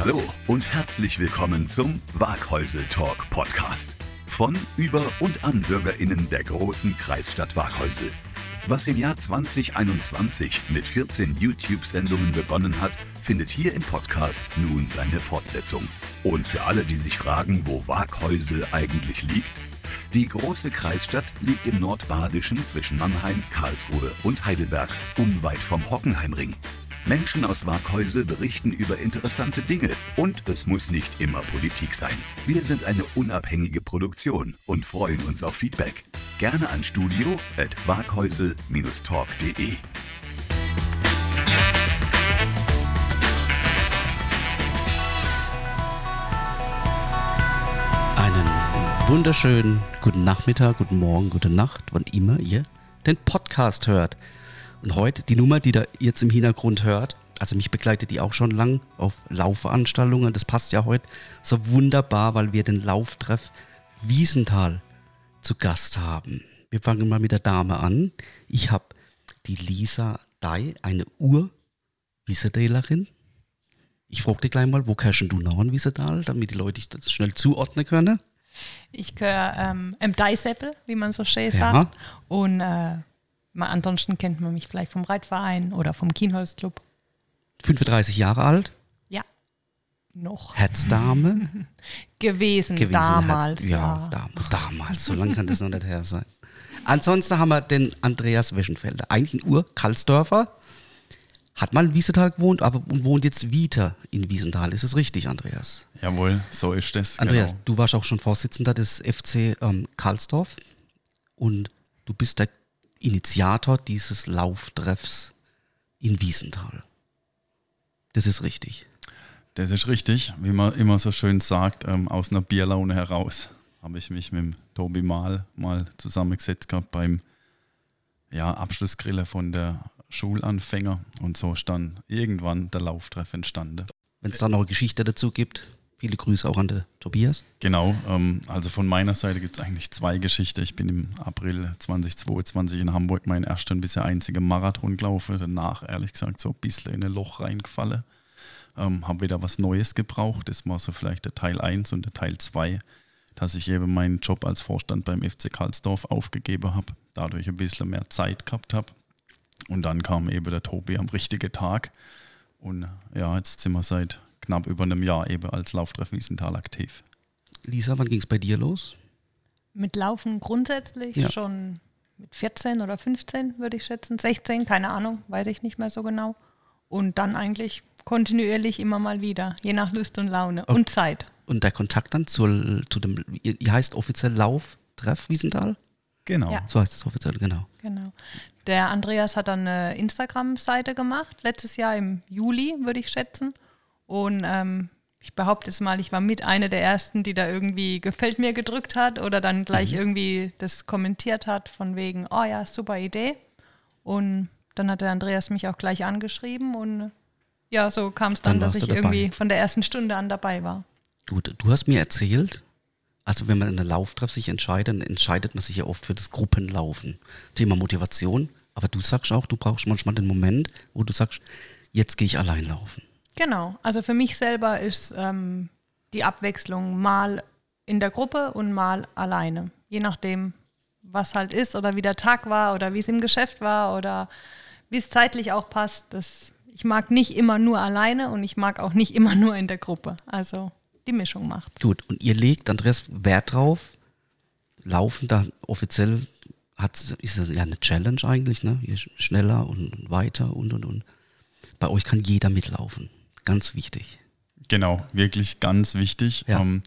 Hallo und herzlich willkommen zum Waghäusel Talk Podcast. Von, über und an BürgerInnen der großen Kreisstadt Waghäusel. Was im Jahr 2021 mit 14 YouTube-Sendungen begonnen hat, findet hier im Podcast nun seine Fortsetzung. Und für alle, die sich fragen, wo Waghäusel eigentlich liegt, die große Kreisstadt liegt im Nordbadischen zwischen Mannheim, Karlsruhe und Heidelberg, unweit vom Hockenheimring. Menschen aus Waghäusel berichten über interessante Dinge und es muss nicht immer Politik sein. Wir sind eine unabhängige Produktion und freuen uns auf Feedback. Gerne an studio at waghäusel-talk.de. Einen wunderschönen guten Nachmittag, guten Morgen, gute Nacht, wann immer ihr den Podcast hört. Und heute die Nummer, die da jetzt im Hintergrund hört, also mich begleitet die auch schon lang auf Laufveranstaltungen. Das passt ja heute so wunderbar, weil wir den Lauftreff Wiesenthal zu Gast haben. Wir fangen mal mit der Dame an. Ich habe die Lisa Dai, eine Ur-Wiesedalerin. Ich frage dich gleich mal, wo kannst du noch in Wiesedal, damit die Leute dich das schnell zuordnen können? Ich gehöre ähm, im Deiseppel, wie man so schön Ja. sagt. Und äh, mal ansonsten kennt man mich vielleicht vom Reitverein oder vom Kienholzclub. 35 Jahre alt, Ja, noch Herzdame. gewesen, gewesen. damals. Herz, ja, dam- damals. So lange kann das noch nicht her sein. Ansonsten haben wir den Andreas Weschenfelder. Eigentlich ein Ur-Karlsdörfer. Hat mal in Wiesenthal gewohnt, aber und wohnt jetzt wieder in Wiesenthal. Ist es richtig, Andreas? Jawohl, so ist es. Andreas, genau. du warst auch schon Vorsitzender des FC ähm, Karlsdorf und du bist der Initiator dieses Lauftreffs in Wiesenthal. Das ist richtig. Das ist richtig, wie man immer so schön sagt, ähm, aus einer Bierlaune heraus habe ich mich mit dem Tobi Mahl mal zusammengesetzt gehabt beim ja, Abschlussgriller von der Schulanfänger und so ist dann irgendwann der Lauftreff entstanden. Wenn es da noch eine Geschichte dazu gibt, viele Grüße auch an den Tobias. Genau, ähm, also von meiner Seite gibt es eigentlich zwei Geschichten. Ich bin im April 2022 in Hamburg meinen ersten bisher einzigen Marathon gelaufen. Danach, ehrlich gesagt, so ein bisschen in ein Loch reingefallen. Ähm, habe wieder was Neues gebraucht. Das war so vielleicht der Teil 1 und der Teil 2, dass ich eben meinen Job als Vorstand beim FC Karlsdorf aufgegeben habe. Dadurch ein bisschen mehr Zeit gehabt habe. Und dann kam eben der Tobi am richtigen Tag. Und ja, jetzt sind wir seit knapp über einem Jahr eben als Lauftreff Wiesenthal aktiv. Lisa, wann ging es bei dir los? Mit Laufen grundsätzlich Ja. schon mit 14 oder 15, würde ich schätzen. 16, keine Ahnung, weiß ich nicht mehr so genau. Und dann eigentlich kontinuierlich immer mal wieder, je nach Lust und Laune und Zeit. Und der Kontakt dann zur, zu dem, ihr, ihr heißt offiziell Lauftreff Wiesenthal? Genau. Ja. So heißt es offiziell, genau. Genau. Der Andreas hat dann eine Instagram-Seite gemacht, letztes Jahr im Juli, würde ich schätzen. Und ähm, ich behaupte es mal, ich war mit einer der ersten, die da irgendwie gefällt mir gedrückt hat oder dann gleich irgendwie das kommentiert hat, von wegen, oh ja, super Idee. Und dann hat der Andreas mich auch gleich angeschrieben und ja, so kam es dann, Dann dass ich dabei. irgendwie von der ersten Stunde an dabei war. Gut, du hast mir erzählt, also wenn man in einem Lauftreff sich entscheidet, dann entscheidet man sich ja oft für das Gruppenlaufen. Thema Motivation. Aber du sagst auch, du brauchst manchmal den Moment, wo du sagst, jetzt gehe ich allein laufen. Genau, also für mich selber ist ähm, die Abwechslung mal in der Gruppe und mal alleine. Je nachdem, was halt ist oder wie der Tag war oder wie es im Geschäft war oder wie es zeitlich auch passt. Das, ich mag nicht immer nur alleine und ich mag auch nicht immer nur in der Gruppe. Also die Mischung macht. Gut, und ihr legt, Andreas, Wert drauf, laufen da offiziell hat, ist das ja eine Challenge eigentlich, ne? Sch- schneller und weiter und und und. Bei euch kann jeder mitlaufen. Ganz wichtig. Genau, wirklich ganz wichtig. Ja. Ähm,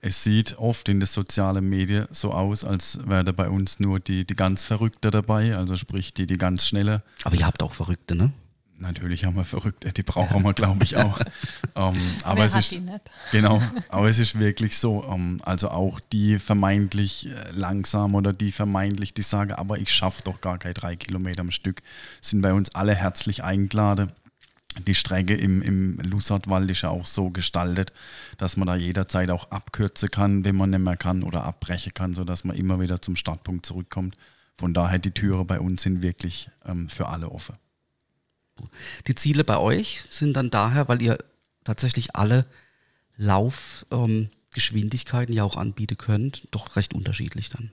es sieht oft in den sozialen Medien so aus, als wäre bei uns nur die, die ganz Verrückte dabei, also sprich die, die ganz Schnelle. Aber ihr habt auch Verrückte, ne? Natürlich haben wir Verrückte, die brauchen wir, glaube ich, auch. ähm, aber Wer es hat ist, die nicht? Genau, aber es ist wirklich so. ähm, Also auch die vermeintlich äh, langsam oder die vermeintlich, die sagen, aber ich schaffe doch gar keine drei Kilometer am Stück, sind bei uns alle herzlich eingeladen. Die Strecke im, im Lussertwald ist ja auch so gestaltet, dass man da jederzeit auch abkürzen kann, wenn man nicht mehr kann oder abbrechen kann, sodass man immer wieder zum Startpunkt zurückkommt. Von daher, die Türe bei uns sind wirklich ähm, für alle offen. Die Ziele bei euch sind dann daher, weil ihr tatsächlich alle Laufgeschwindigkeiten ähm, ja auch anbieten könnt, doch recht unterschiedlich dann.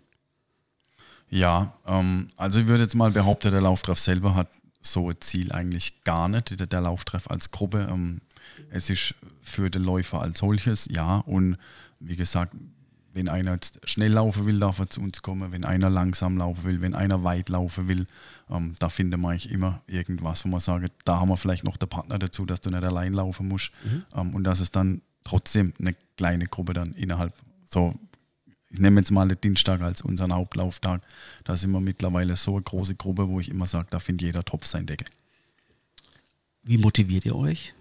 Ja, ähm, also ich würde jetzt mal behaupten, der Lauftreff selber hat so ein Ziel eigentlich gar nicht, der, der Lauftreff als Gruppe. Ähm, es ist für den Läufer als solches, ja, und wie gesagt, wenn einer jetzt schnell laufen will, darf er zu uns kommen. Wenn einer langsam laufen will, wenn einer weit laufen will, ähm, da findet man eigentlich immer irgendwas, wo man sagt, da haben wir vielleicht noch den Partner dazu, dass du nicht allein laufen musst. Mhm. Ähm, und dass es dann trotzdem eine kleine Gruppe dann innerhalb, so, ich nehme jetzt mal den Dienstag als unseren Hauptlauftag, da sind wir mittlerweile so eine große Gruppe, wo ich immer sage, da findet jeder Topf sein Deckel. Wie motiviert ihr euch?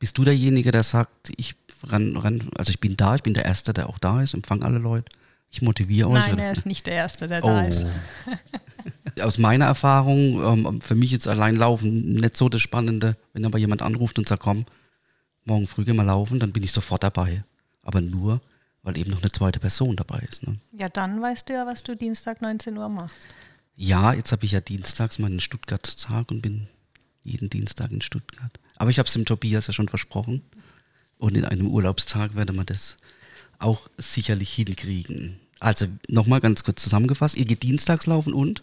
Bist du derjenige, der sagt, ich renn, renn, also ich bin da, ich bin der Erste, der auch da ist, empfange alle Leute. Ich motiviere euch. Nein, er ist nicht der Erste, der oh. da ist. Aus meiner Erfahrung, ähm, für mich ist allein Laufen nicht so das Spannende. Wenn aber jemand anruft und sagt, komm, morgen früh gehen wir laufen, dann bin ich sofort dabei. Aber nur, weil eben noch eine zweite Person dabei ist. Ne? Ja, dann weißt du ja, was du Dienstag 19 Uhr machst. Ja, jetzt habe ich ja dienstags meinen Stuttgart-Tag und bin jeden Dienstag in Stuttgart. Aber ich habe es dem Tobias ja schon versprochen. Und in einem Urlaubstag werde man das auch sicherlich hinkriegen. Also nochmal ganz kurz zusammengefasst. Ihr geht dienstags laufen und?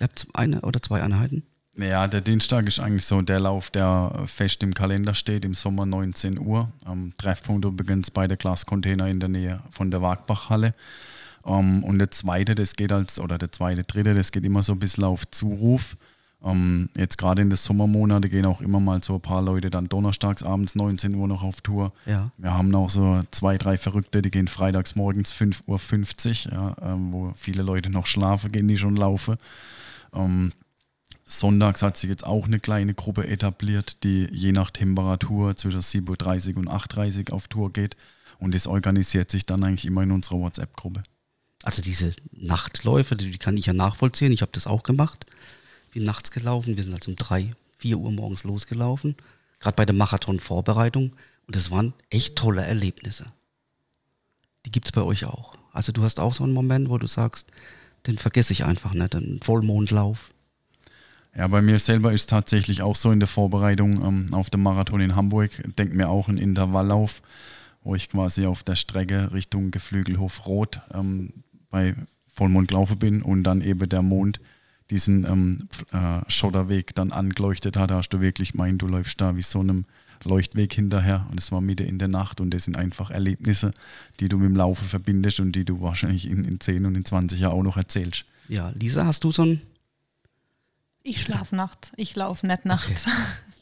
Ihr habt eine oder zwei Einheiten? Ja, der Dienstag ist eigentlich so der Lauf, der fest im Kalender steht, im Sommer 19 Uhr. Am Treffpunkt übrigens bei der Glascontainer in der Nähe von der Wagbachhalle. Um, und der zweite, das geht als, oder der zweite, dritte, das geht immer so ein bisschen auf Zuruf. Ähm, jetzt gerade in den Sommermonaten gehen auch immer mal so ein paar Leute dann donnerstags abends 19 Uhr noch auf Tour. Ja. Wir haben noch so zwei, drei Verrückte, die gehen freitags morgens 5.50 Uhr, ja, ähm, wo viele Leute noch schlafen gehen, die schon laufen. Ähm, Sonntags hat sich jetzt auch eine kleine Gruppe etabliert, die je nach Temperatur zwischen 7.30 Uhr und 8.30 Uhr auf Tour geht. Und das organisiert sich dann eigentlich immer in unserer WhatsApp-Gruppe. Also diese Nachtläufe, die kann ich ja nachvollziehen. Ich habe das auch gemacht bin nachts gelaufen. Wir sind also um drei, vier Uhr morgens losgelaufen. Gerade bei der Marathon-Vorbereitung. Und das waren echt tolle Erlebnisse. Die gibt es bei euch auch. Also du hast auch so einen Moment, wo du sagst, den vergesse ich einfach nicht, einen Vollmondlauf. Ja, bei mir selber ist tatsächlich auch so in der Vorbereitung ähm, auf dem Marathon in Hamburg, denke mir auch einen Intervalllauf, wo ich quasi auf der Strecke Richtung Geflügelhof Rot ähm, bei Vollmond gelaufen bin und dann eben der Mond diesen ähm, äh, Schotterweg dann angeleuchtet hat, da hast du wirklich meint, du läufst da wie so einem Leuchtweg hinterher und es war Mitte in der Nacht und das sind einfach Erlebnisse, die du mit dem Laufen verbindest und die du wahrscheinlich in, in 10 und in 20 Jahren auch noch erzählst. Ja, Lisa, hast du so ein... Ich schlafe nachts, ich laufe nicht nachts. Okay.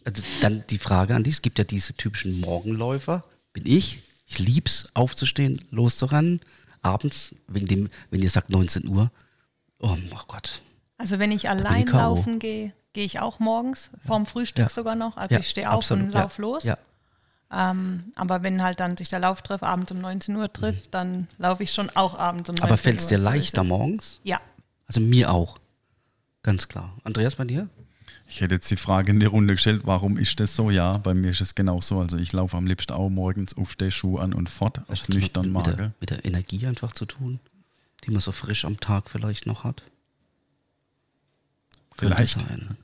Also dann die Frage an dich, es gibt ja diese typischen Morgenläufer, bin ich, ich lieb's aufzustehen, loszurennen, abends, wegen dem, wenn ihr sagt 19 Uhr, oh, oh Gott, also wenn ich allein ich laufen gehe, gehe ich auch morgens, vorm Frühstück ja. sogar noch. Also ja, ich stehe auf absolut, und lauf los. Ähm, aber wenn halt dann sich der Lauftreff abends um 19 Uhr trifft, mhm. dann laufe ich schon auch abends um 19 Uhr. Aber fällt es dir leichter morgens? Ja. Also mir auch. Ganz klar. Andreas, bei dir? Ich hätte jetzt die Frage in die Runde gestellt, warum ist das so? Ja, bei mir ist es genauso. Also ich laufe am liebsten auch morgens auf der Schuh an und fort, auf nüchtern Magen. Mit, der, mit der Energie einfach zu tun, die man so frisch am Tag vielleicht noch hat. Vielleicht. Sein.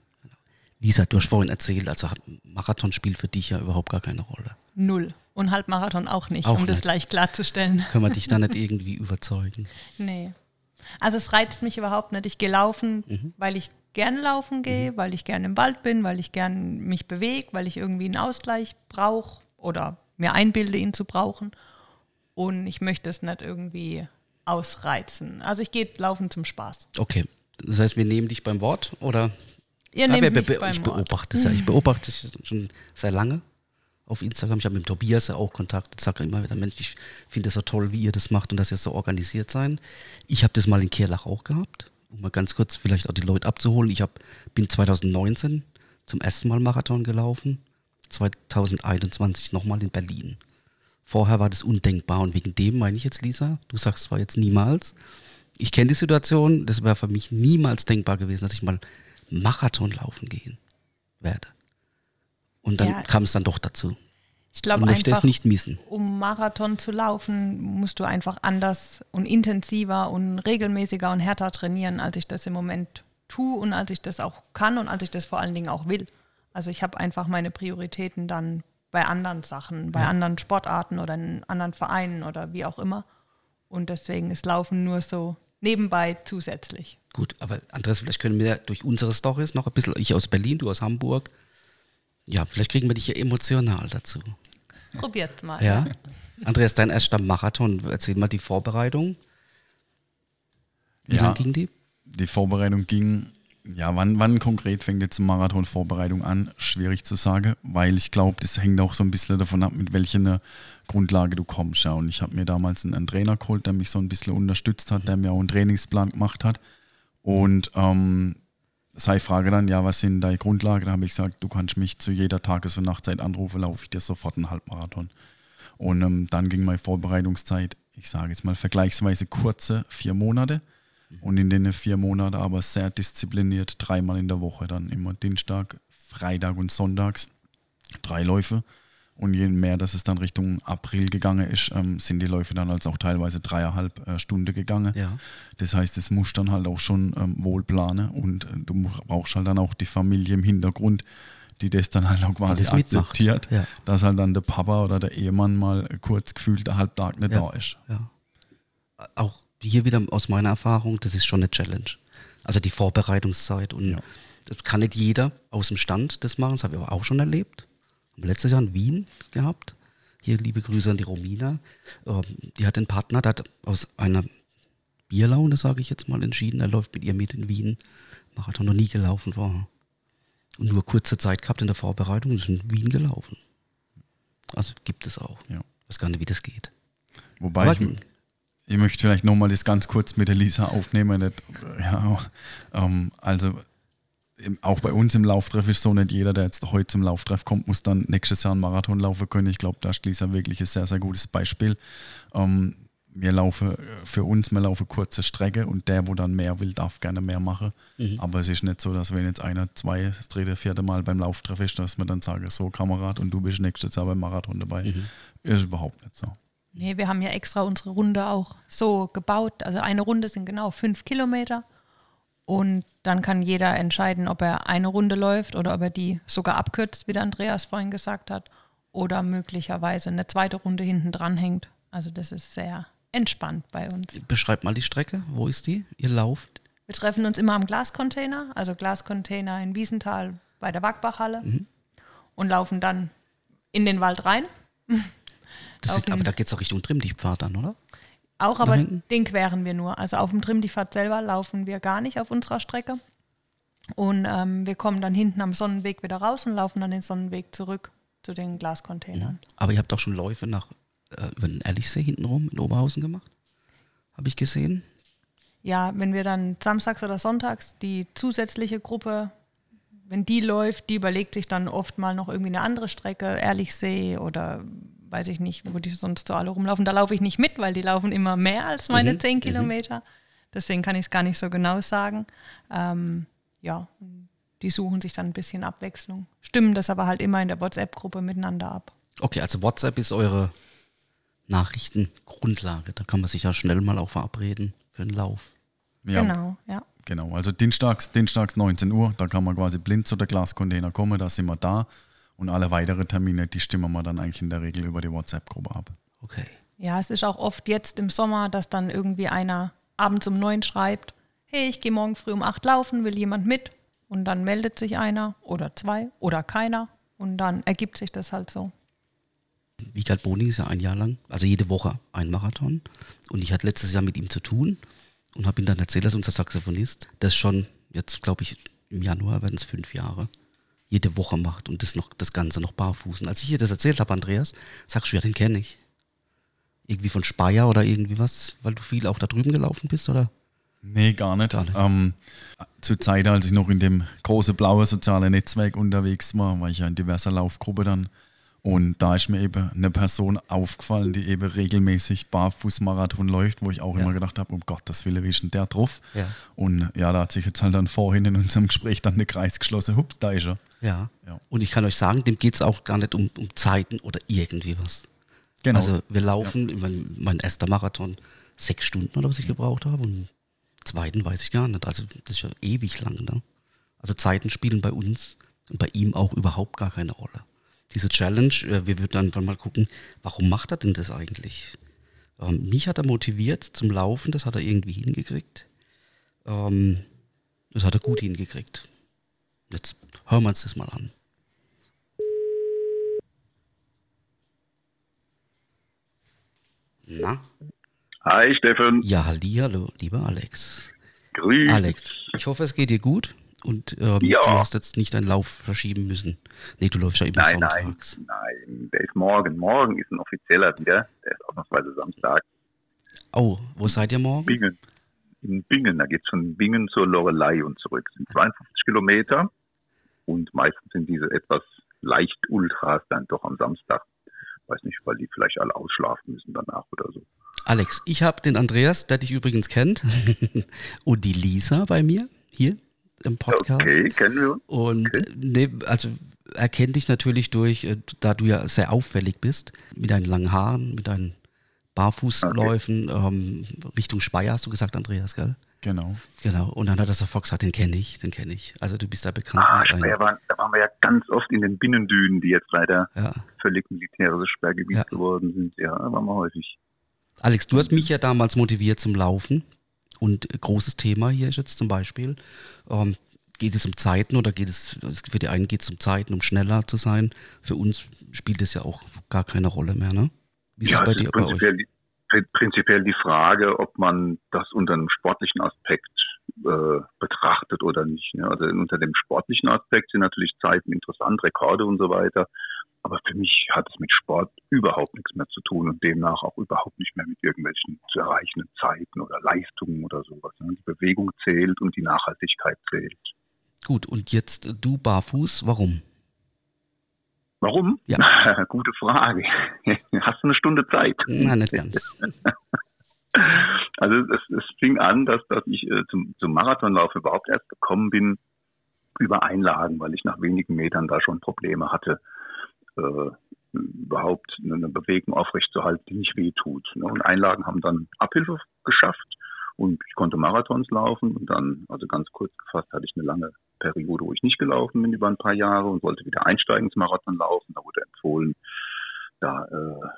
Lisa, du hast vorhin erzählt, also Marathon spielt für dich ja überhaupt gar keine Rolle. Null. Und Halbmarathon auch nicht, auch um nicht. das gleich klarzustellen. Können wir dich da nicht irgendwie überzeugen? Nee. Also es reizt mich überhaupt nicht. Ich gehe laufen, mhm. weil ich gerne laufen gehe, mhm. weil ich gerne im Wald bin, weil ich gerne mich bewege, weil ich irgendwie einen Ausgleich brauche oder mir einbilde, ihn zu brauchen. Und ich möchte es nicht irgendwie ausreizen. Also ich gehe laufen zum Spaß. Okay, das heißt, wir nehmen dich beim Wort oder? Ihr nehmt ja, be be ich beobachte es ja. Ich beobachte es schon sehr lange auf Instagram. Ich habe mit Tobias ja auch Kontakt. Ich sage immer wieder, Mensch, ich finde es so toll, wie ihr das macht und dass ihr so organisiert seid. Ich habe das mal in Kirlach auch gehabt, um mal ganz kurz vielleicht auch die Leute abzuholen. Ich hab, bin 2019 zum ersten Mal Marathon gelaufen, 2021 nochmal in Berlin. Vorher war das undenkbar und wegen dem meine ich jetzt, Lisa, du sagst zwar jetzt niemals, ich kenne die Situation, das wäre für mich niemals denkbar gewesen, dass ich mal Marathon laufen gehen werde. Und dann ja. kam es dann doch dazu. Ich glaube einfach, nicht missen. um Marathon zu laufen, musst du einfach anders und intensiver und regelmäßiger und härter trainieren, als ich das im Moment tue und als ich das auch kann und als ich das vor allen Dingen auch will. Also ich habe einfach meine Prioritäten dann bei anderen Sachen, bei anderen Sportarten oder in anderen Vereinen oder wie auch immer. Und deswegen ist Laufen nur so nebenbei zusätzlich. Gut, aber Andreas, vielleicht können wir durch unsere Stories noch ein bisschen, ich aus Berlin, du aus Hamburg, ja, vielleicht kriegen wir dich ja emotional dazu. Probiert's mal. Ja. Andreas, dein erster Marathon, erzähl mal die Vorbereitung. Wie Ja. lang ging die? Die Vorbereitung ging, ja, wann, wann konkret fängt jetzt die Marathon-Vorbereitung an? Schwierig zu sagen, weil ich glaube, das hängt auch so ein bisschen davon ab, mit welcher eine Grundlage du kommst. Ja. Und ich habe mir damals einen, einen Trainer geholt, der mich so ein bisschen unterstützt hat, der mir auch einen Trainingsplan gemacht hat. Und ähm, sei Frage dann, ja, was sind deine Grundlagen? Da habe ich gesagt, du kannst mich zu jeder Tages- und Nachtzeit anrufen, laufe ich dir sofort einen Halbmarathon. Und ähm, dann ging meine Vorbereitungszeit, ich sage jetzt mal vergleichsweise kurze vier Monate. Und in den vier Monaten aber sehr diszipliniert, dreimal in der Woche, dann immer Dienstag, Freitag und Sonntags, drei Läufe. Und je mehr, dass es dann Richtung April gegangen ist, ähm, sind die Läufe dann als auch teilweise dreieinhalb äh, Stunden gegangen. Ja. Das heißt, es muss dann halt auch schon ähm, wohl planen und äh, du brauchst halt dann auch die Familie im Hintergrund, die das dann halt auch quasi das akzeptiert, Ja. dass halt dann der Papa oder der Ehemann mal kurz gefühlt der Halbtag nicht Ja. da ist. Ja. Auch hier wieder aus meiner Erfahrung, das ist schon eine Challenge. Also die Vorbereitungszeit und das kann nicht jeder aus dem Stand das machen, das habe ich aber auch schon erlebt. Letztes Jahr in Wien gehabt. Hier liebe Grüße an die Romina. Ähm, Die hat einen Partner, der hat aus einer Bierlaune, sage ich jetzt mal, entschieden. Er läuft mit ihr mit in Wien. Marathon noch nie gelaufen war. Und nur kurze Zeit gehabt in der Vorbereitung und ist in Wien gelaufen. Also gibt es auch. Ja. Ich weiß gar nicht, wie das geht. Wobei Aber ich, ging. ich möchte vielleicht nochmal das ganz kurz mit der Lisa aufnehmen. Ja, ähm, also auch bei uns im Lauftreff ist so nicht jeder, der jetzt heute zum Lauftreff kommt, muss dann nächstes Jahr einen Marathon laufen können. Ich glaube, da ist Lisa wirklich ein sehr, sehr gutes Beispiel. Ähm, wir laufen äh, für uns, wir laufen kurze Strecke und der, wo dann mehr will, darf gerne mehr machen. Aber es ist nicht so, dass wenn jetzt einer, zwei, das dritte, vierte Mal beim Lauftreff ist, dass man dann sagen, so Kamerad und du bist nächstes Jahr beim Marathon dabei. Ist überhaupt nicht so. Nee, wir haben ja extra unsere Runde auch so gebaut. Also eine Runde sind genau fünf Kilometer. Und dann kann jeder entscheiden, ob er eine Runde läuft oder ob er die sogar abkürzt, wie der Andreas vorhin gesagt hat, oder möglicherweise eine zweite Runde hinten dran hängt. Also das ist sehr entspannt bei uns. Beschreibt mal die Strecke. Wo ist die? Ihr lauft? Wir treffen uns immer am Glascontainer, also Glascontainer in Wiesenthal bei der Wagbachhalle und laufen dann in den Wald rein. Ist, aber da geht es auch Richtung Trimmdichtpfad an, oder? Auch, aber hinten? den queren wir nur. Also auf dem Trimmdichtpfad selber laufen wir gar nicht auf unserer Strecke. Und ähm, wir kommen dann hinten am Sonnenweg wieder raus und laufen dann den Sonnenweg zurück zu den Glascontainern. Aber ihr habt auch schon Läufe nach äh, über den Erlichsee hintenrum in Oberhausen gemacht. Habe ich gesehen. Ja, wenn wir dann samstags oder sonntags die zusätzliche Gruppe, wenn die läuft, die überlegt sich dann oft mal noch irgendwie eine andere Strecke, Ehrlichsee oder weiß ich nicht, wo die sonst so alle rumlaufen. Da laufe ich nicht mit, weil die laufen immer mehr als meine Mhm, zehn Kilometer. Deswegen kann ich es gar nicht so genau sagen. Ähm, ja, die suchen sich dann ein bisschen Abwechslung, stimmen das aber halt immer in der WhatsApp-Gruppe miteinander ab. Okay, also WhatsApp ist eure Nachrichtengrundlage. Da kann man sich ja schnell mal auch verabreden für einen Lauf. Ja, Genau, ja. Genau, also dienstags, dienstags 19 Uhr, da kann man quasi blind zu der Glascontainer kommen, da sind wir da. Und alle weiteren Termine, die stimmen wir dann eigentlich in der Regel über die WhatsApp-Gruppe ab. Okay. Ja, es ist auch oft jetzt im Sommer, dass dann irgendwie einer abends um neun schreibt, hey, ich gehe morgen früh um acht laufen, will jemand mit? Und dann meldet sich einer oder zwei oder keiner und dann ergibt sich das halt so. Vital Boni ist ja ein Jahr lang, also jede Woche ein Marathon. Und ich hatte letztes Jahr mit ihm zu tun und habe ihm dann erzählt, dass unser Saxophonist das schon, jetzt glaube ich, im Januar werden es fünf Jahre, jede Woche macht und das noch das Ganze noch barfuß. Und als ich dir das erzählt habe, Andreas, sagst du, ja, den kenne ich. Irgendwie von Speyer oder irgendwie was, weil du viel auch da drüben gelaufen bist, oder? Nee, gar nicht. Gar nicht. Ähm, zur Zeit, als ich noch in dem großen blauen sozialen Netzwerk unterwegs war, war ich ja in diverser Laufgruppe dann. Und da ist mir eben eine Person aufgefallen, die eben regelmäßig Barfußmarathon läuft, wo ich auch Ja. immer gedacht habe, um Gottes Willen, wie ist denn der drauf? Ja. Und ja, da hat sich jetzt halt dann vorhin in unserem Gespräch dann der Kreis geschlossen. Hups, da ist er. Ja. Ja. Und ich kann euch sagen, dem geht es auch gar nicht um, um Zeiten oder irgendwie was. Genau. Also wir laufen, mein, mein erster Marathon, sechs Stunden oder was ich gebraucht habe und zweiten weiß ich gar nicht. Also das ist ja ewig lang. Ne? Also Zeiten spielen bei uns Und bei ihm auch überhaupt gar keine Rolle. Diese Challenge, äh, wir würden einfach mal gucken, warum macht er denn das eigentlich? Ähm, mich hat er motiviert zum Laufen, das hat er irgendwie hingekriegt. Ähm, das hat er gut hingekriegt. Jetzt hören wir uns das mal an. Na? Hi Steffen. Ja, hallo, lieber Alex. Grüß. Alex, ich hoffe, es geht dir gut und ähm, Ja. du hast jetzt nicht deinen Lauf verschieben müssen. Nee, du läufst ja immer Nein, nein, sonntags. nein, der ist morgen. Morgen ist ein offizieller wieder. Der ist ausnahmsweise Samstag. Oh, wo seid ihr morgen? Bingen. In Bingen, da geht's von Bingen zur Lorelei und zurück. Das sind 52 Kilometer und meistens sind diese etwas leicht Ultras dann doch am Samstag. Weiß nicht, weil die vielleicht alle ausschlafen müssen danach oder so. Alex, ich habe den Andreas, der dich übrigens kennt, und die Lisa bei mir hier im Podcast. Okay, kennen wir uns? Und Okay. nee, also er kennt dich natürlich durch, äh, da du ja sehr auffällig bist, mit deinen langen Haaren, mit deinen Barfußläufen, ähm, Richtung Speyer hast du gesagt, Andreas, gell? Genau. Genau. Und dann hat er sofort gesagt, den kenne ich, den kenne ich. Also du bist da bekannt. Ah, Speyer waren, da waren wir ja ganz oft in den Binnendünen, die jetzt leider ja. völlig militärisches Sperrgebiet Ja. geworden sind. Ja, da waren wir häufig. Alex, du hast mich ja damals motiviert zum Laufen. Und äh, großes Thema hier ist jetzt zum Beispiel, ähm, geht es um Zeiten oder geht es, für die einen geht es um Zeiten, um schneller zu sein. Für uns spielt es ja auch gar keine Rolle mehr, ne? Wie ist ja, es bei dir, ist bei euch? prinzipiell, prinzipiell die Frage, ob man das unter einem sportlichen Aspekt äh, betrachtet oder nicht. Ne? Also unter dem sportlichen Aspekt sind natürlich Zeiten interessant, Rekorde und so weiter. Aber für mich hat es mit Sport überhaupt nichts mehr zu tun und demnach auch überhaupt nicht mehr mit irgendwelchen zu erreichenden Zeiten oder Leistungen oder sowas. Die Bewegung zählt und die Nachhaltigkeit zählt. Gut, und jetzt du barfuß, warum? Warum? Ja. Gute Frage. Hast du eine Stunde Zeit? Na, nicht ganz. Also es, es fing an, dass, dass ich äh, zum, zum Marathonlauf überhaupt erst gekommen bin über Einlagen, weil ich nach wenigen Metern da schon Probleme hatte, überhaupt eine Bewegung aufrechtzuerhalten, die nicht wehtut. Ne? Und Einlagen haben dann Abhilfe geschafft und ich konnte Marathons laufen und dann, also ganz kurz gefasst, hatte ich eine lange Periode, wo ich nicht gelaufen bin über ein paar Jahre und wollte wieder einsteigen ins Marathon laufen. Da wurde empfohlen, da äh,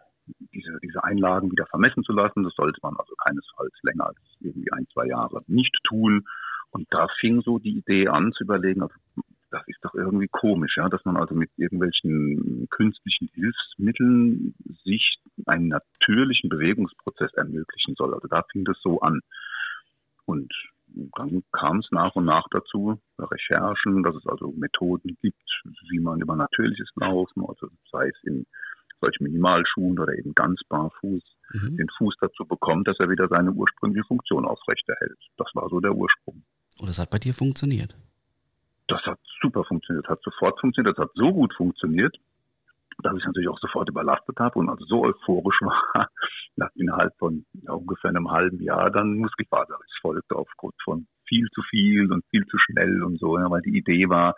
diese, diese Einlagen wieder vermessen zu lassen. Das sollte man also keinesfalls länger als irgendwie ein, zwei Jahre nicht tun. Und da fing so die Idee an zu überlegen, also, das ist doch irgendwie komisch, ja, dass man also mit irgendwelchen künstlichen Hilfsmitteln sich einen natürlichen Bewegungsprozess ermöglichen soll. Also da fing das so an. Und dann kam es nach und nach dazu, Recherchen, dass es also Methoden gibt, wie man über natürliches Laufen, also sei es in solchen Minimalschuhen oder eben ganz barfuß, Mhm. den Fuß dazu bekommt, dass er wieder seine ursprüngliche Funktion aufrechterhält. Das war so der Ursprung. Und das hat bei dir funktioniert. Das hat super funktioniert, hat sofort funktioniert, das hat so gut funktioniert, dass ich natürlich auch sofort überlastet habe und also so euphorisch war, dass innerhalb von ja, ungefähr einem halben Jahr dann Muskelfaserriss folgte aufgrund von viel zu viel und viel zu schnell und so, ja, weil die Idee war,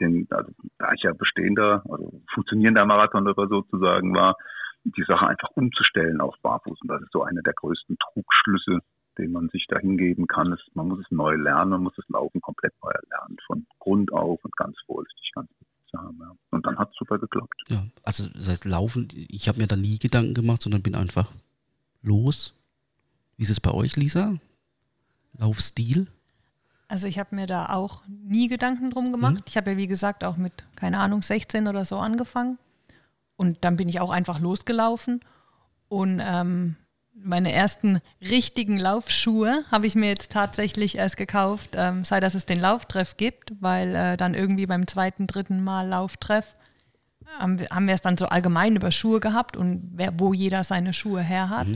denn also, da ich ja bestehender, also funktionierender Marathonläufer sozusagen war, die Sache einfach umzustellen auf Barfuß. Und das ist so einer der größten Trugschlüsse, den man sich da hingeben kann. Ist, man muss es neu lernen, man muss das Laufen komplett neu erlernen, von Grund auf und ganz vorsichtig, ganz behutsam. Ja. Und dann hat es super geklappt. Ja, also das heißt, Laufen, ich habe mir da nie Gedanken gemacht, sondern bin einfach los. Wie ist es bei euch, Lisa? Laufstil? Also ich habe mir da auch nie Gedanken drum gemacht. Mhm. Ich habe ja, wie gesagt, auch mit, keine Ahnung, 16 oder so angefangen. Und dann bin ich auch einfach losgelaufen. Und ähm, meine ersten richtigen Laufschuhe habe ich mir jetzt tatsächlich erst gekauft, ähm, sei dass es den Lauftreff gibt, weil äh, dann irgendwie beim zweiten, dritten Mal Lauftreff haben wir, haben wir es dann so allgemein über Schuhe gehabt und wer, wo jeder seine Schuhe her hat.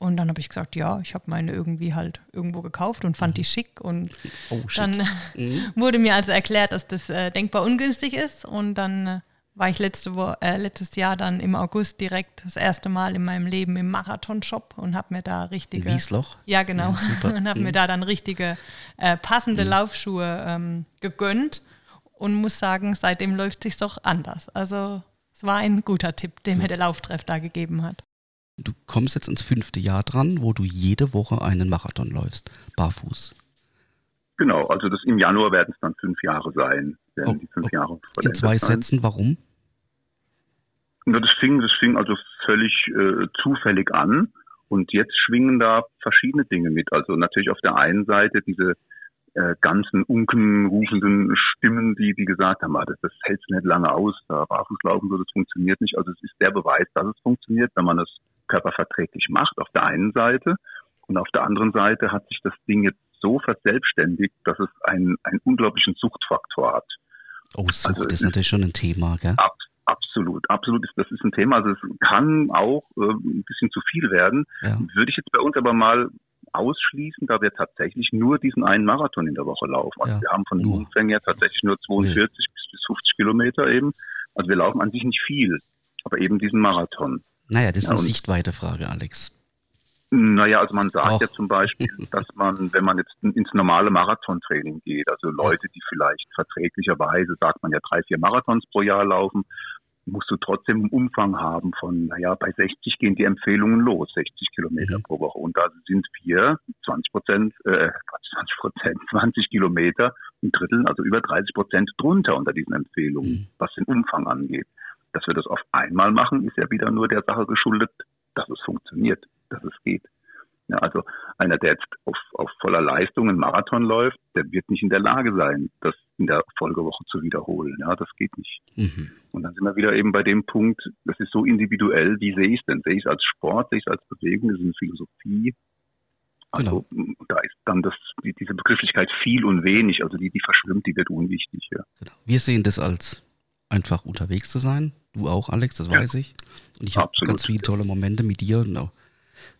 Und dann habe ich gesagt, ja, ich habe meine irgendwie halt irgendwo gekauft und fand die schick. Und Oh, schick. dann wurde mir also erklärt, dass das äh, denkbar ungünstig ist. Und dann äh, war ich letzte Wo äh, letztes Jahr dann im August direkt das erste Mal in meinem Leben im Marathon-Shop und habe mir da In richtige. Wiesloch? Ja, genau. Ja, super. und habe mir Mhm. da dann richtige äh, passende Laufschuhe ähm, gegönnt und muss sagen, seitdem läuft sich doch anders. Also es war ein guter Tipp, den mir der Lauftreff da gegeben hat. Du kommst jetzt ins fünfte Jahr dran, wo du jede Woche einen Marathon läufst, barfuß. Genau, also das im Januar werden es dann fünf Jahre sein. Werden Oh, die fünf oh. Jahre In zwei sein. Sätzen, warum? Das fing, das fing also völlig äh, zufällig an. Und jetzt schwingen da verschiedene Dinge mit. Also natürlich auf der einen Seite diese äh, ganzen unkenrufenden Stimmen, die, die gesagt haben, ah, das, das hält nicht lange aus, da Barfußlaufen so, das funktioniert nicht. Also es ist der Beweis, dass es funktioniert, wenn man es körperverträglich macht, auf der einen Seite. Und auf der anderen Seite hat sich das Ding jetzt so verselbstständigt, dass es einen, einen unglaublichen Suchtfaktor hat. Oh, Sucht Also ist natürlich schon ein Thema, gell? Ab, absolut, absolut. Das ist ein Thema. Also es kann auch äh, ein bisschen zu viel werden. Ja. Würde ich jetzt bei uns aber mal ausschließen, da wir tatsächlich nur diesen einen Marathon in der Woche laufen. Also Ja, wir haben von den nur. Umfängen her tatsächlich nur 42 bis, bis 50 Kilometer eben. Also wir laufen an sich nicht viel, aber eben diesen Marathon. Naja, das ist Ja, eine Sichtweite-Frage, Alex. Naja, also man sagt Doch. ja zum Beispiel, dass man, wenn man jetzt ins normale Marathontraining geht, also Leute, die vielleicht verträglicherweise, sagt man ja, drei, vier Marathons pro Jahr laufen, musst du trotzdem einen Umfang haben von, naja, bei 60 gehen die Empfehlungen los, 60 Kilometer Mhm. pro Woche. Und da sind wir 20 Prozent, äh, Quatsch, 20 Prozent, 20 Kilometer, ein Drittel, also über 30 Prozent drunter unter diesen Empfehlungen, Mhm. was den Umfang angeht. Dass wir das auf einmal machen, ist ja wieder nur der Sache geschuldet, dass es funktioniert, dass es geht. Ja, also einer, der jetzt auf, auf voller Leistung einen Marathon läuft, der wird nicht in der Lage sein, das in der Folgewoche zu wiederholen. Ja, das geht nicht. Mhm. Und dann sind wir wieder eben bei dem Punkt, das ist so individuell, wie sehe ich es denn? Sehe ich es als Sport, sehe ich es als Bewegung, das ist eine Philosophie. Also da ist dann das, die, diese Begrifflichkeit viel und wenig, also die, die verschwimmt, die wird unwichtig. Ja. Genau. Wir sehen das als einfach unterwegs zu sein. Du auch, Alex, das Ja. weiß ich. Und ich habe ganz viele tolle Momente mit dir und auch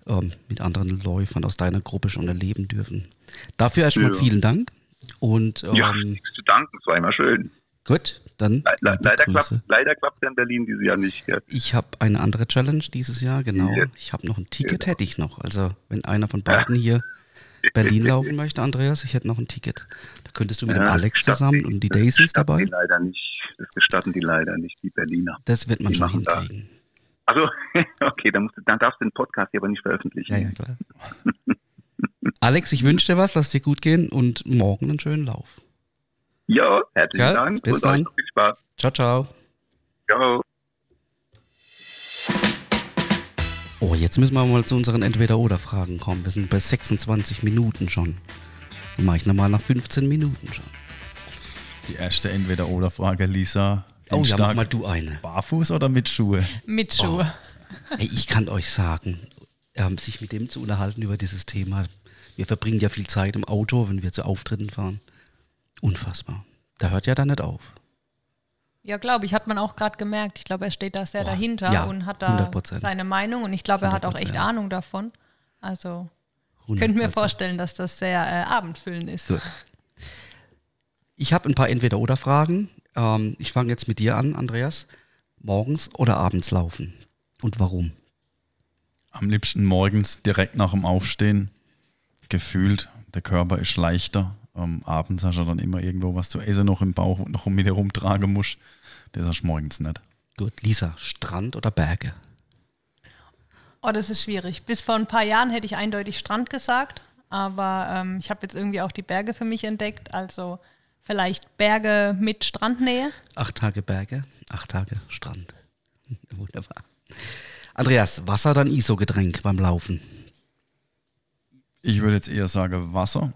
ähm, mit anderen Läufern aus deiner Gruppe schon erleben dürfen. Dafür erstmal Ja. vielen Dank. Und ähm, ja, nichts zu danken, es war immer schön. gut, dann Le leider klappt leider klappt ja in Berlin dieses Jahr nicht. Gell? Ich habe eine andere Challenge dieses Jahr, genau. Ja. Ich habe noch ein Ticket, Genau. hätte ich noch. Also wenn einer von beiden hier Berlin laufen möchte, Andreas, ich hätte noch ein Ticket. Da könntest du mit dem Ja, Alex zusammen und die gestatten dabei. Die leider nicht, das gestatten die leider nicht, die Berliner. Das wird man Die schon machen da- hinkriegen. Also, okay, dann, musst du, dann darfst du den Podcast hier aber nicht veröffentlichen. Ja, ja, klar. Alex, ich wünsche dir was, lass dir gut gehen und morgen einen schönen Lauf. Ja, herzlichen Gell? Dank Bis und dann. viel Spaß. Ciao, ciao. Ciao. Oh, jetzt müssen wir mal zu unseren Entweder-Oder-Fragen kommen. Wir sind bei 26 Minuten schon. Dann mache ich nochmal nach 15 Minuten schon. Die erste Entweder-Oder-Frage, Lisa. Oh ja, mach mal du eine. Barfuß oder mit Schuhe? Mit Schuhe. Ey, ich kann euch sagen, ähm, sich mit dem zu unterhalten über dieses Thema. Wir verbringen ja viel Zeit im Auto, wenn wir zu Auftritten fahren. Unfassbar. Da hört ja dann nicht auf. Ja, glaube ich, hat man auch gerade gemerkt. Ich glaube, er steht da sehr Boah, dahinter ja, und hat da 100%. seine Meinung und ich glaube, er hat auch echt 100%. Ahnung davon. Also, ich könnte mir 100%. vorstellen, dass das sehr äh, abendfüllend ist. Gut. Ich habe ein paar Entweder-Oder-Fragen. Ähm, ich fange jetzt mit dir an, Andreas. Morgens oder abends laufen? Und warum? Am liebsten morgens direkt nach dem Aufstehen. Gefühlt, der Körper ist leichter. Ähm, abends hast du dann immer irgendwo was zu essen noch im Bauch und noch mit dir rumtragen musst. Das hast du morgens nicht. Gut, Lisa, Strand oder Berge? Oh, das ist schwierig. Bis vor ein paar Jahren hätte ich eindeutig Strand gesagt, aber ähm, ich habe jetzt irgendwie auch die Berge für mich entdeckt. Also vielleicht Berge mit Strandnähe. Acht Tage Berge, acht Tage Strand. Wunderbar. Andreas, Wasser oder ein ISO-Getränk beim Laufen? Ich würde jetzt eher sagen Wasser.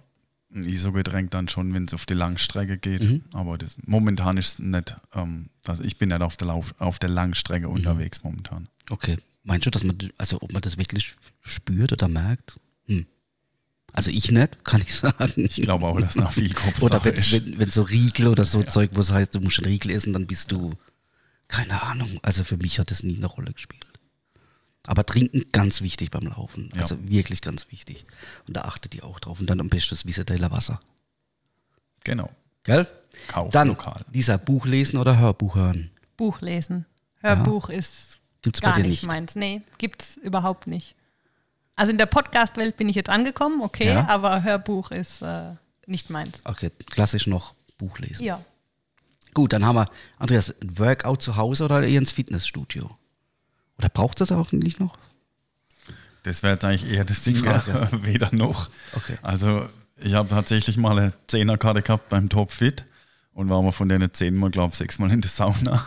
Ein ISO-Getränk dann schon, wenn es auf die Langstrecke geht. Mhm. Aber das, momentan ist es nicht, ähm, also ich bin nicht auf der, Lauf, auf der Langstrecke Mhm. unterwegs momentan. Okay. Meinst du, dass man, also ob man das wirklich spürt oder merkt? Hm. Also ich nicht, kann ich sagen. Ich glaube auch, dass da viel Kopfsache Oder wenn, wenn so Riegel oder so Zeug, wo es heißt, du musst einen Riegel essen, dann bist du, keine Ahnung. Also für mich hat das nie eine Rolle gespielt. Aber trinken ganz wichtig beim Laufen. Ja. Also wirklich ganz wichtig. Und da achtet ihr auch drauf. Und dann am besten das Wiesedeller Wasser. Genau. Gell? Kauf Dann, lokal. Lisa, Buch lesen oder Hörbuch hören? Buch lesen. Hörbuch ist Gibt's bei gar dir nicht nicht? meins. Nee, gibt's überhaupt nicht. Also in der Podcast-Welt bin ich jetzt angekommen, okay, Ja. aber Hörbuch ist äh, nicht meins. Okay, klassisch noch Buch lesen. Ja. Gut, dann haben wir, Andreas, ein Workout zu Hause oder eher ins Fitnessstudio? Oder braucht es das auch eigentlich noch? Das wäre jetzt eigentlich eher das Ding, Frage. weder noch. Okay. Also Ich habe tatsächlich mal eine Zehnerkarte gehabt beim Top Fit und war mal von denen zehnmal, glaube ich, sechsmal in der Sauna.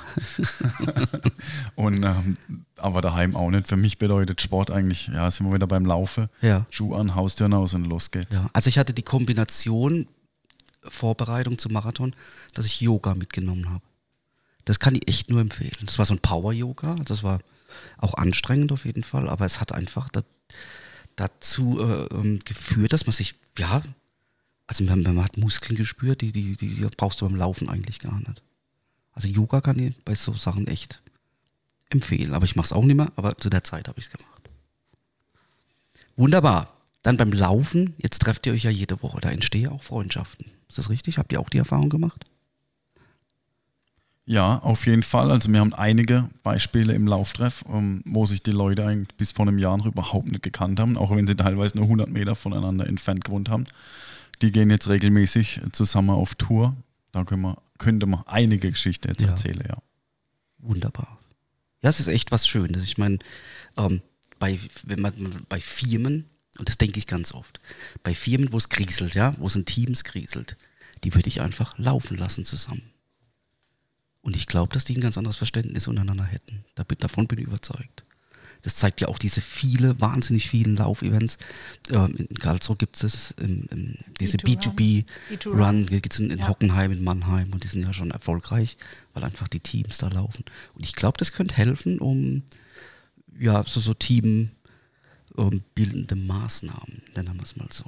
und, ähm, aber daheim auch nicht. Für mich bedeutet Sport eigentlich, ja, sind wir wieder beim Laufen. Ja. Schuh an, Haustüren aus und los geht's. Ja, also ich hatte die Kombination Vorbereitung zum Marathon, dass ich Yoga mitgenommen habe. Das kann ich echt nur empfehlen. Das war so ein Power-Yoga, das war auch anstrengend auf jeden Fall, aber es hat einfach da, dazu äh, ähm, geführt, dass man sich, ja, also man, man hat Muskeln gespürt, die, die, die, die brauchst du beim Laufen eigentlich gar nicht. Also Yoga kann ich bei so Sachen echt empfehlen, aber ich mache es auch nicht mehr, aber zu der Zeit habe ich es gemacht. Wunderbar. Dann beim Laufen, jetzt trefft ihr euch ja jede Woche, da entstehen auch Freundschaften. Ist das richtig? Habt ihr auch die Erfahrung gemacht? Ja, auf jeden Fall. Also wir haben einige Beispiele im Lauftreff, ähm, wo sich die Leute eigentlich bis vor einem Jahr noch überhaupt nicht gekannt haben, auch wenn sie teilweise nur 100 Meter voneinander entfernt gewohnt haben. Die gehen jetzt regelmäßig zusammen auf Tour. Da können wir, könnte man einige Geschichten jetzt Ja. erzählen, ja. Wunderbar. Ja, es ist echt was Schönes. Ich meine, ähm, bei, wenn man bei Firmen, und das denke ich ganz oft, bei Firmen, wo es kriselt, ja, wo es in Teams kriselt, die würde ich einfach laufen lassen zusammen. Und ich glaube, dass die ein ganz anderes Verständnis untereinander hätten. Davon bin ich überzeugt. Das zeigt ja auch diese viele, wahnsinnig vielen Laufevents. Ähm, in Karlsruhe gibt es diese B2Run. B2B B2Run. Run, gibt es in, in Ja. Hockenheim, in Mannheim und die sind ja schon erfolgreich, weil einfach die Teams da laufen. Und ich glaube, das könnte helfen, um ja, so, so Team ähm, bildende Maßnahmen, nennen wir es mal so.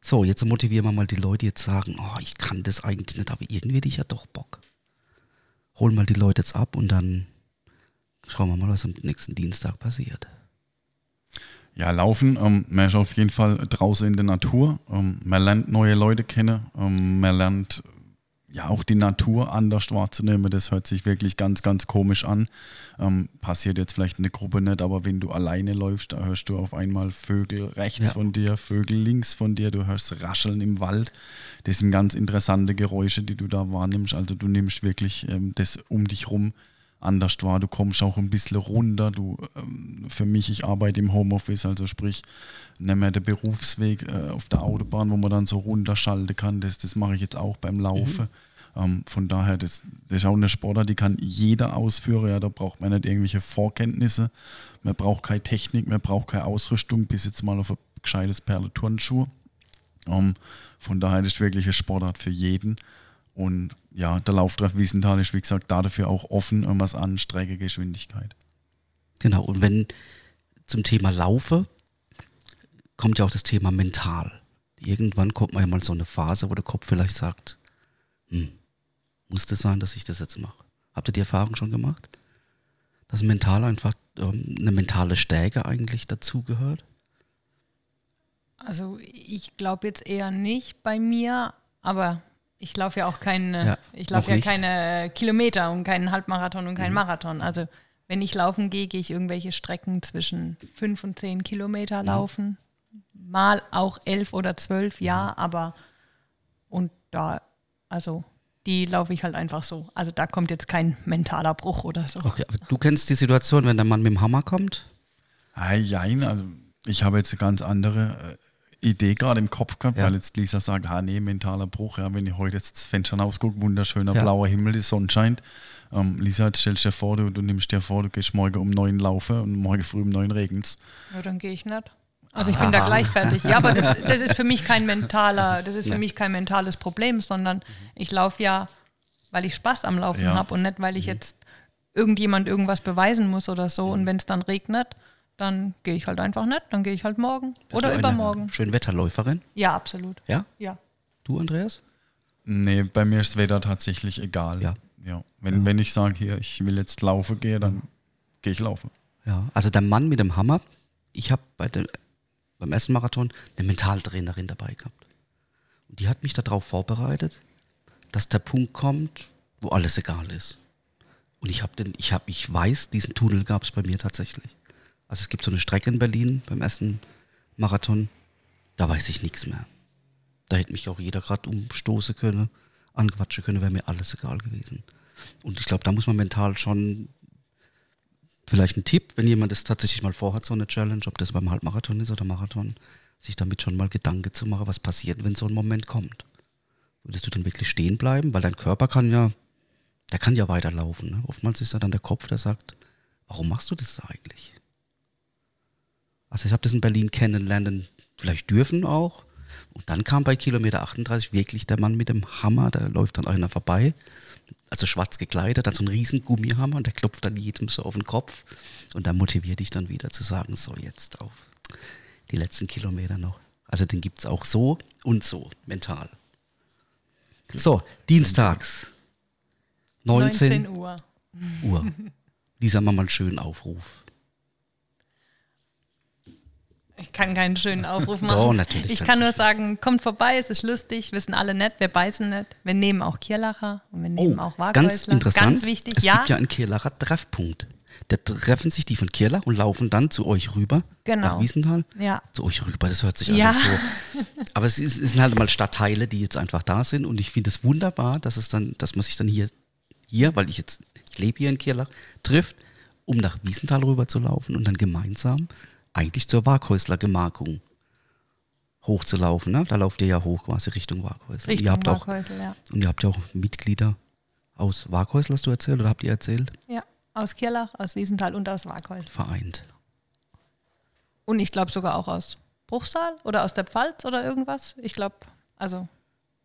So, jetzt motivieren wir mal die Leute, die jetzt sagen, oh, ich kann das eigentlich nicht, aber irgendwie hätte ich ja doch Bock. Holen mal die Leute jetzt ab und dann schauen wir mal, was am nächsten Dienstag passiert. Ja, laufen, ähm, man ist auf jeden Fall draußen in der Natur. Ähm, man lernt neue Leute kennen. Ähm, man lernt ja auch die Natur anders wahrzunehmen. Das hört sich wirklich ganz, ganz komisch an. Ähm, passiert jetzt vielleicht in der Gruppe nicht, aber wenn du alleine läufst, da hörst du auf einmal Vögel rechts Ja. von dir, Vögel links von dir, du hörst Rascheln im Wald. Das sind ganz interessante Geräusche, die du da wahrnimmst. Also du nimmst wirklich ähm, das um dich rum anders wahr. Du kommst auch ein bisschen runter. Du, ähm, für mich, ich arbeite im Homeoffice, also sprich, nicht mehr der Berufsweg äh, auf der Autobahn, wo man dann so runterschalten kann. Das, das mache ich jetzt auch beim Laufen. Ähm, von daher, das, das ist auch eine Sportart, die kann jeder ausführen. Ja, da braucht man nicht irgendwelche Vorkenntnisse. Man braucht keine Technik, man braucht keine Ausrüstung, bis jetzt mal auf ein gescheites Perle-Turnschuh. Ähm, von daher ist es wirklich eine Sportart für jeden. Und ja, der Lauftreff Wiesenthal ist, wie gesagt, dafür auch offen, irgendwas an Streckegeschwindigkeit. Genau, und wenn zum Thema Laufe kommt ja auch das Thema mental. Irgendwann kommt man ja mal so eine Phase, wo der Kopf vielleicht sagt, hm, muss das sein, dass ich das jetzt mache? Habt ihr die Erfahrung schon gemacht? Dass mental einfach ähm, eine mentale Stärke eigentlich dazugehört? Also ich glaube jetzt eher nicht bei mir, aber ich laufe ja auch keine, Ja, ich laufe ja nicht. keine Kilometer und keinen Halbmarathon und keinen Marathon. Also wenn ich laufen gehe, gehe ich irgendwelche Strecken zwischen fünf und zehn Kilometer laufen. Mal auch elf oder zwölf, ja, aber und da, also die laufe ich halt einfach so. Also da kommt jetzt kein mentaler Bruch oder so. Okay, aber du kennst die Situation, wenn der Mann mit dem Hammer kommt? Ah, Jein, also ich habe jetzt eine ganz andere äh, Idee gerade im Kopf gehabt, Ja. weil jetzt Lisa sagt, ah nee, mentaler Bruch, ja, wenn ich heute jetzt das Fenster rausgucke, wunderschöner Ja. blauer Himmel, die Sonne scheint. Ähm, Lisa, jetzt stellst dir vor, du, du nimmst dir vor, du gehst morgen um neun laufen und morgen früh um neun regnet Ja, dann gehe ich nicht. Also ich bin da gleich fertig. Ja, aber das, das ist für mich kein mentaler, das ist für mich kein mentales Problem, sondern ich laufe ja, weil ich Spaß am Laufen Ja. habe und nicht, weil ich jetzt irgendjemand irgendwas beweisen muss oder so. Und wenn es dann regnet, dann gehe ich halt einfach nicht, dann gehe ich halt morgen Bist oder du eine übermorgen. Schönwetterläuferin? Ja, absolut. Ja? Ja. Du, Andreas? Nee, bei mir ist das Wetter tatsächlich egal. Ja. ja. Wenn, wenn ich sage, hier, ich will jetzt laufen gehen, dann gehe ich laufen. Ja, also der Mann mit dem Hammer, ich habe bei dem, beim ersten Marathon eine Mentaltrainerin dabei gehabt. Und die hat mich darauf vorbereitet, dass der Punkt kommt, wo alles egal ist. Und ich habe den, ich habe, ich weiß, diesen Tunnel gab es bei mir tatsächlich. Also es gibt so eine Strecke in Berlin beim ersten Marathon, da weiß ich nichts mehr. Da hätte mich auch jeder gerade umstoßen können, anquatschen können, wäre mir alles egal gewesen. Und ich glaube, da muss man mental schon vielleicht ein Tipp, wenn jemand das tatsächlich mal vorhat, so eine Challenge, ob das beim Halbmarathon ist oder Marathon, sich damit schon mal Gedanken zu machen, was passiert, wenn so ein Moment kommt. Würdest du dann wirklich stehen bleiben? Weil dein Körper kann ja, der kann ja weiterlaufen. Ne? Oftmals ist da dann der Kopf, der sagt, warum machst du das eigentlich? Also ich habe das in Berlin kennenlernen, vielleicht dürfen auch. Und dann kam bei Kilometer 38 wirklich der Mann mit dem Hammer, da läuft dann einer vorbei, also schwarz gekleidet, hat so einen riesen Gummihammer und der klopft dann jedem so auf den Kopf. Und dann motiviert dich dann wieder zu sagen, so jetzt auf die letzten Kilometer noch. Also den gibt es auch so und so, mental. So, dienstags, 19, 19 Uhr. Uhr. Lisa mal mal einen schönen Aufruf. Ich kann keinen schönen Aufruf machen. Doch, natürlich Ich kann nur sagen, kommt vorbei, es ist lustig, wir sind alle nett, wir beißen nicht. Wir nehmen auch Kirlacher und wir nehmen auch Waghäusler. Oh, ganz interessant. Ganz wichtig, es ja. gibt ja einen Kirlacher Treffpunkt. Da treffen sich die von Kirlach und laufen dann zu euch rüber. Genau. Nach Wiesenthal. Ja. Zu euch rüber, das hört sich Ja. alles so. Aber es, ist, es sind halt mal Stadtteile, die jetzt einfach da sind. Und ich finde es wunderbar, dass es dann, dass man sich dann hier, hier, weil ich jetzt, ich lebe hier in Kirlach, trifft, um nach Wiesenthal rüber zu laufen und dann gemeinsam eigentlich zur Waghäusler Gemarkung hochzulaufen. Ne? Da lauft ihr ja hoch quasi Richtung Waghäusler. Richtung ihr habt auch ja. und ihr habt ja auch Mitglieder aus Waghäusl, hast du erzählt, oder habt ihr erzählt? ja. Aus Kirlach, aus Wiesenthal und aus Waghäusel. Vereint. Und ich glaube sogar auch aus Bruchsal oder aus der Pfalz oder irgendwas. Ich glaube, also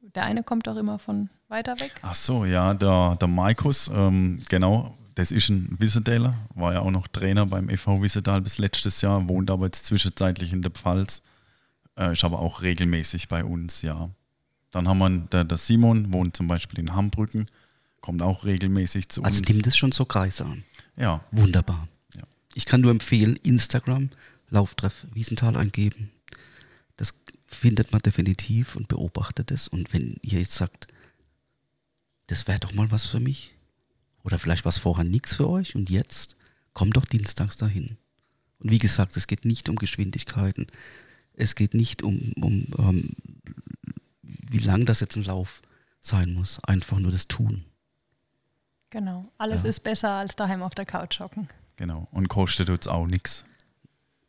der eine kommt auch immer von weiter weg. Ach so, ja, der, der Markus, ähm, genau, das ist ein Wissedaler, war ja auch noch Trainer beim EV Wissedal bis letztes Jahr, wohnt aber jetzt zwischenzeitlich in der Pfalz, äh, ist aber auch regelmäßig bei uns, ja. Dann haben wir der, der Simon, wohnt zum Beispiel in Hambrücken, kommt auch regelmäßig zu Also uns. nimmt es schon so Kreis an. Ja, Wunderbar. Ja. Ich kann nur empfehlen, Instagram, Lauftreff Wiesenthal eingeben. Das findet man definitiv und beobachtet es. Und wenn ihr jetzt sagt, das wäre doch mal was für mich, oder vielleicht war es vorher nichts für euch und jetzt, kommt doch dienstags dahin. Und wie gesagt, es geht nicht um Geschwindigkeiten. Es geht nicht um, um ähm, wie lang das jetzt ein Lauf sein muss. Einfach nur das Tun. Genau. Alles Ja. ist besser als daheim auf der Couch hocken. genau. Und kostet uns auch nichts.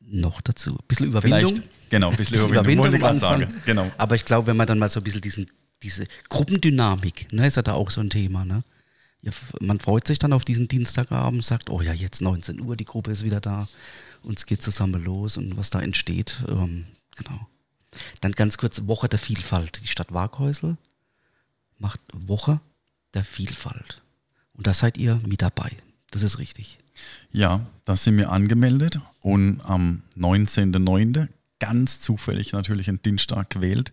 Noch dazu. Ein bisschen Überwindung. Vielleicht, genau, ein bisschen Bisschen Überwindung, wollte ich gerade sagen. Genau. Aber ich glaube, wenn man dann mal so ein bisschen diesen, diese Gruppendynamik, ne, ist ja da auch so ein Thema, ne? Man freut sich dann auf diesen Dienstagabend, sagt, oh ja, jetzt 19 Uhr, die Gruppe ist wieder da und es geht zusammen los und was da entsteht, ähm, genau. Dann ganz kurz Woche der Vielfalt. Die Stadt Waghäusel macht Woche der Vielfalt. Und da seid ihr mit dabei. Das ist richtig. Ja, da sind wir angemeldet und am 19.09. ganz zufällig natürlich ein Dienstag gewählt,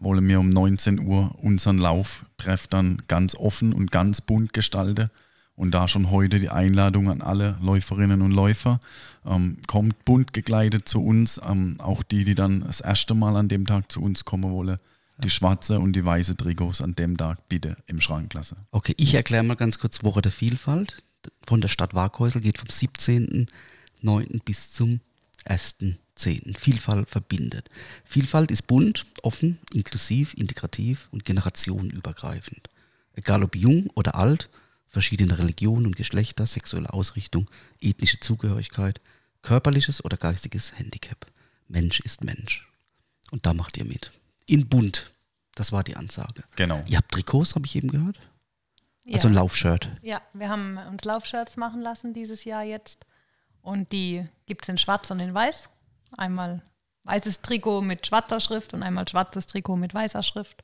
wollen wir um 19 Uhr unseren Lauftreff dann ganz offen und ganz bunt gestalten. Und da schon heute die Einladung an alle Läuferinnen und Läufer. Ähm, kommt bunt gekleidet zu uns, ähm, auch die, die dann das erste Mal an dem Tag zu uns kommen wollen. Die schwarze und die weiße Trikots an dem Tag bitte im Schrank lassen. Okay, ich erkläre mal ganz kurz Woche der Vielfalt. Von der Stadt Waghäusel geht vom 17.09. bis zum 1.10. Vielfalt verbindet. Vielfalt ist bunt, offen, inklusiv, integrativ und generationenübergreifend. Egal ob jung oder alt, verschiedene Religionen und Geschlechter, sexuelle Ausrichtung, ethnische Zugehörigkeit, körperliches oder geistiges Handicap. Mensch ist Mensch. Und da macht ihr mit. In bunt. Das war die Ansage. Genau. Ihr habt Trikots, habe ich eben gehört? Also ein Laufshirt. Ja, wir haben uns Laufshirts machen lassen dieses Jahr jetzt. Und die gibt es in schwarz und in weiß. Einmal weißes Trikot mit schwarzer Schrift und einmal schwarzes Trikot mit weißer Schrift.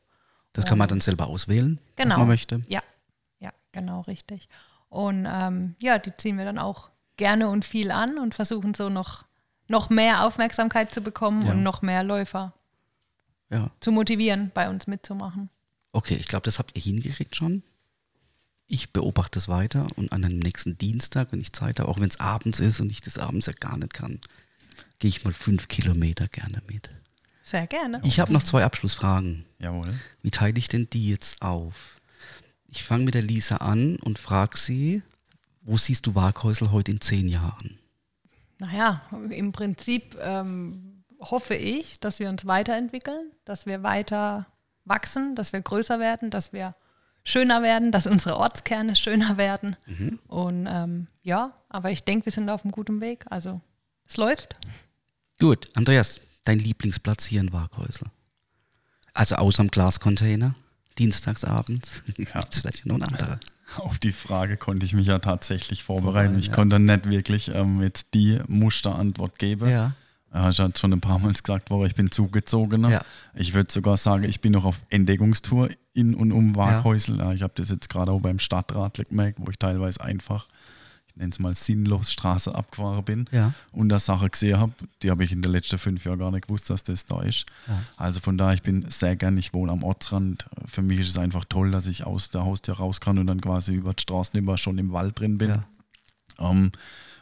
Das kann man dann selber auswählen, Genau. was man möchte. Ja, ja, genau, richtig. Und ähm, ja, die ziehen wir dann auch gerne und viel an und versuchen so noch, noch mehr Aufmerksamkeit zu bekommen Ja. und noch mehr Läufer Ja. zu motivieren, bei uns mitzumachen. Okay, ich glaube, das habt ihr hingekriegt schon. Ich beobachte es weiter und an einem nächsten Dienstag, wenn ich Zeit habe, auch wenn es abends ist und ich das abends ja gar nicht kann, gehe ich mal fünf Kilometer gerne mit. Sehr gerne. Ich habe noch zwei Abschlussfragen. Jawohl. Wie teile ich denn die jetzt auf? Ich fange mit der Lisa an und frage sie, wo siehst du Waghäusel heute in zehn Jahren? Naja, im Prinzip ähm, hoffe ich, dass wir uns weiterentwickeln, dass wir weiter wachsen, dass wir größer werden, dass wir schöner werden, dass unsere Ortskerne schöner werden. Und ähm, ja, aber ich denke, wir sind auf einem guten Weg. Also es läuft. Gut, Andreas, dein Lieblingsplatz hier in Waghäusel? Also außer dem Glascontainer, dienstagsabends. Ja. Gibt es vielleicht noch eine andere? Auf die Frage konnte ich mich ja tatsächlich vorbereiten. Ich ja. konnte nicht wirklich ähm, jetzt die Musterantwort geben. Ja. Ich hatte schon ein paar Mal gesagt, worden, ich bin zugezogener. Ja. Ich würde sogar sagen, ich bin noch auf Entdeckungstour in und um Waghäusel. Ja. Ich habe das jetzt gerade auch beim Stadtrat gemerkt, wo ich teilweise einfach, ich nenne es mal sinnlos, Straße abgefahren bin Ja. und da Sache gesehen habe, die habe ich in den letzten fünf Jahren gar nicht gewusst, dass das da ist. Also von daher, ich bin sehr gern, ich wohne am Ortsrand. Für mich ist es einfach toll, dass ich aus der Haustür raus kann und dann quasi über die Straßen immer schon im Wald drin bin. Ja. Ähm,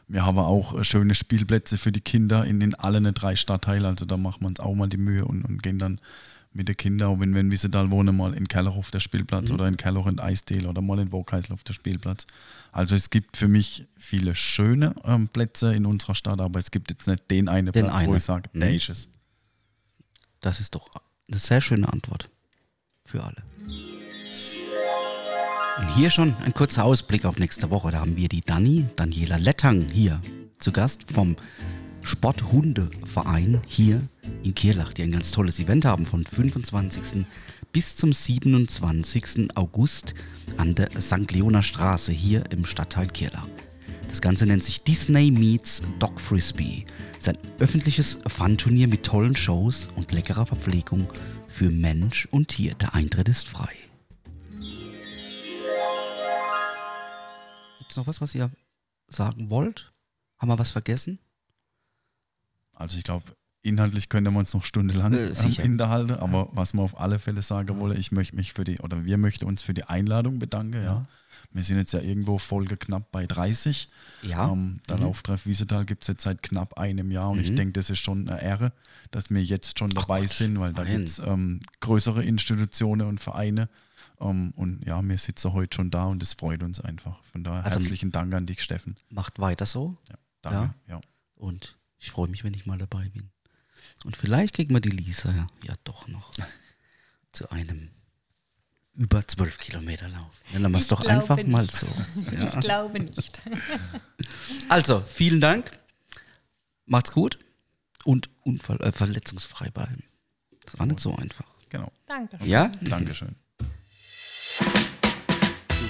wir haben auch schöne Spielplätze für die Kinder in den allen drei Stadtteilen. Also da machen wir uns auch mal die Mühe und, und gehen dann mit den Kindern, auch wenn wir in Wiesedal wohnen, mal in Kelloch auf der Spielplatz oder in Kelloch in Eisdale oder mal in Wokeisel auf der Spielplatz. Also es gibt für mich viele schöne ähm, Plätze in unserer Stadt, aber es gibt jetzt nicht den einen Den Platz, wo einen. ich sage, der Mhm. ist es. Das ist doch eine sehr schöne Antwort für alle. Und hier schon ein kurzer Ausblick auf nächste Woche. Da haben wir die Dani, Daniela Lettang hier zu Gast vom Sporthundeverein hier in Kirlach, die ein ganz tolles Event haben von 25. bis zum 27. August an der St. Leoner Straße hier im Stadtteil Kirlach. Das Ganze nennt sich Disney Meets Dog Frisbee. Es ist ein öffentliches Fun-Turnier mit tollen Shows und leckerer Verpflegung für Mensch und Tier. Der Eintritt ist frei. Gibt es noch was, was ihr sagen wollt? Haben wir was vergessen? Also ich glaube, inhaltlich können wir uns noch stundenlang Äh, hinterhalten, aber was man auf alle Fälle sagen wollen, ich möchte mich für die, oder wir möchten uns für die Einladung bedanken, ja. Wir sind jetzt ja irgendwo Folge knapp bei 30. Ja. Ähm, der Mhm. Lauftreff Wiesetal gibt es jetzt seit knapp einem Jahr und ich denke, das ist schon eine Ehre, dass wir jetzt schon dabei sind, weil da gibt es ähm, größere Institutionen und Vereine. Ähm, und ja, wir sitzen heute schon da und das freut uns einfach. Von daher Also- herzlichen Dank an dich, Steffen. Macht weiter so. Ja, danke. Ja. Und ich freue mich, wenn ich mal dabei bin. Und vielleicht kriegen wir die Lisa ja, ja doch noch zu einem über 12 Kilometer Lauf. Nennen wir es Ich doch glaube einfach mal nicht. so. Ich glaube nicht. Also, vielen Dank. Macht's gut und unfall, äh, verletzungsfrei bleiben. Das war nicht so einfach. Genau. Danke. Ja? Dankeschön.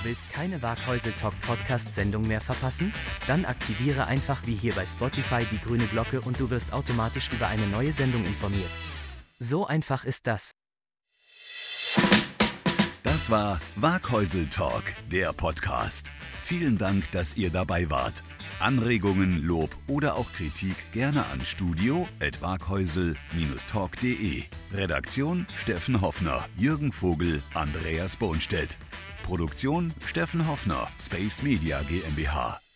Willst keine Waghäusel Talk Podcast Sendung mehr verpassen? Dann aktiviere einfach wie hier bei Spotify die grüne Glocke und du wirst automatisch über eine neue Sendung informiert. So einfach ist das. Das war Waghäusel Talk, der Podcast. Vielen Dank, dass ihr dabei wart. Anregungen, Lob oder auch Kritik gerne an studio.waghäusel-talk.de. Redaktion Steffen Hoffner, Jürgen Vogel, Andreas Bohnstedt. Produktion Steffen Hoffner, Space Media GmbH.